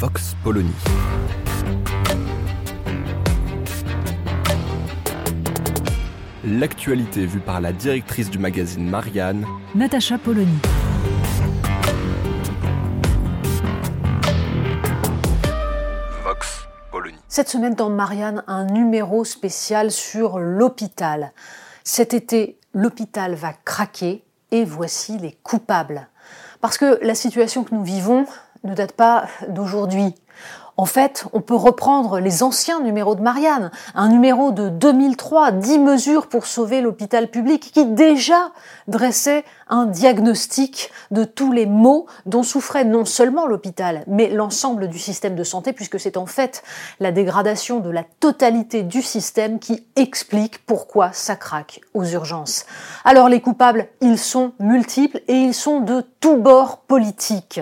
Vox Polony. L'actualité vue par la directrice du magazine Marianne, Natacha Polony. Vox Polony. Cette semaine dans Marianne, un numéro spécial sur l'hôpital. Cet été, l'hôpital va craquer et voici les coupables. Parce que la situation que nous vivons ne date pas d'aujourd'hui. En fait, on peut reprendre les anciens numéros de Marianne, un numéro de 2003, 10 mesures pour sauver l'hôpital public, qui déjà dressait un diagnostic de tous les maux dont souffrait non seulement l'hôpital, mais l'ensemble du système de santé, puisque c'est en fait la dégradation de la totalité du système qui explique pourquoi ça craque aux urgences. Alors les coupables, ils sont multiples et ils sont de tous bords politiques.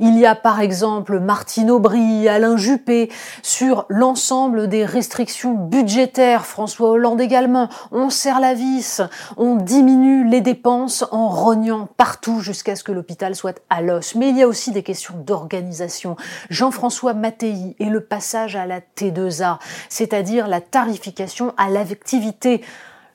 Il y a par exemple Martine Aubry, Alain Juppé, sur l'ensemble des restrictions budgétaires, François Hollande également. On serre la vis, on diminue les dépenses en rognant partout jusqu'à ce que l'hôpital soit à l'os. Mais il y a aussi des questions d'organisation. Jean-François Mattei et le passage à la T2A, c'est-à-dire la tarification à l'activité.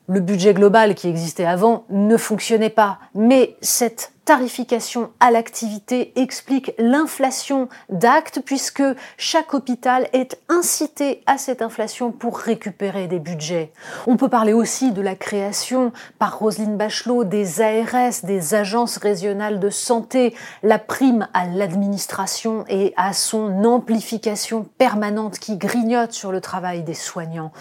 Le budget global qui existait avant ne fonctionnait pas, mais cette tarification à l'activité explique l'inflation d'actes puisque chaque hôpital est incité à cette inflation pour récupérer des budgets. On peut parler aussi de la création par Roselyne Bachelot des ARS, des agences régionales de santé, la prime à l'administration et à son amplification permanente qui grignote sur le travail des soignants.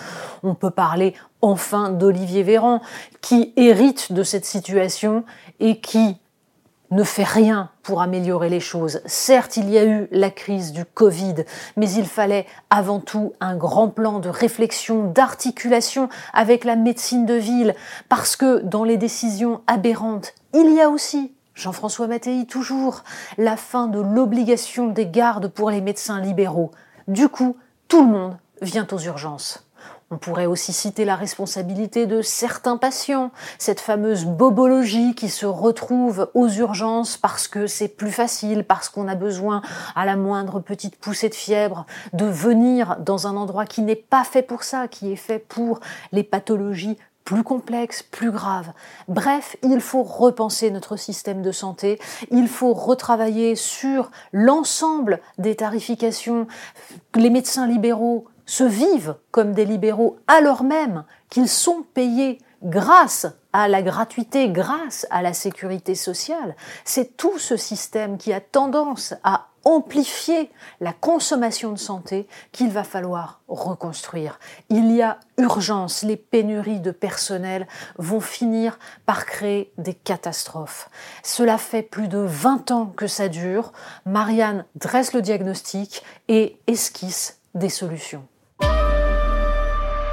On peut parler enfin d'Olivier Véran qui hérite de cette situation et qui ne fait rien pour améliorer les choses. Certes, il y a eu la crise du Covid, mais il fallait avant tout un grand plan de réflexion, d'articulation avec la médecine de ville, parce que dans les décisions aberrantes, il y a aussi Jean-François Mattei toujours, la fin de l'obligation des gardes pour les médecins libéraux. Du coup, tout le monde vient aux urgences. On pourrait aussi citer la responsabilité de certains patients, cette fameuse bobologie qui se retrouve aux urgences parce que c'est plus facile, parce qu'on a besoin à la moindre petite poussée de fièvre de venir dans un endroit qui n'est pas fait pour ça, qui est fait pour les pathologies plus complexes, plus graves. Bref, il faut repenser notre système de santé, il faut retravailler sur l'ensemble des tarifications. Les médecins libéraux se vivent comme des libéraux alors même qu'ils sont payés grâce à la gratuité, grâce à la sécurité sociale. C'est tout ce système qui a tendance à amplifier la consommation de santé qu'il va falloir reconstruire. Il y a urgence, les pénuries de personnel vont finir par créer des catastrophes. Cela fait plus de 20 ans que ça dure. Marianne dresse le diagnostic et esquisse des solutions.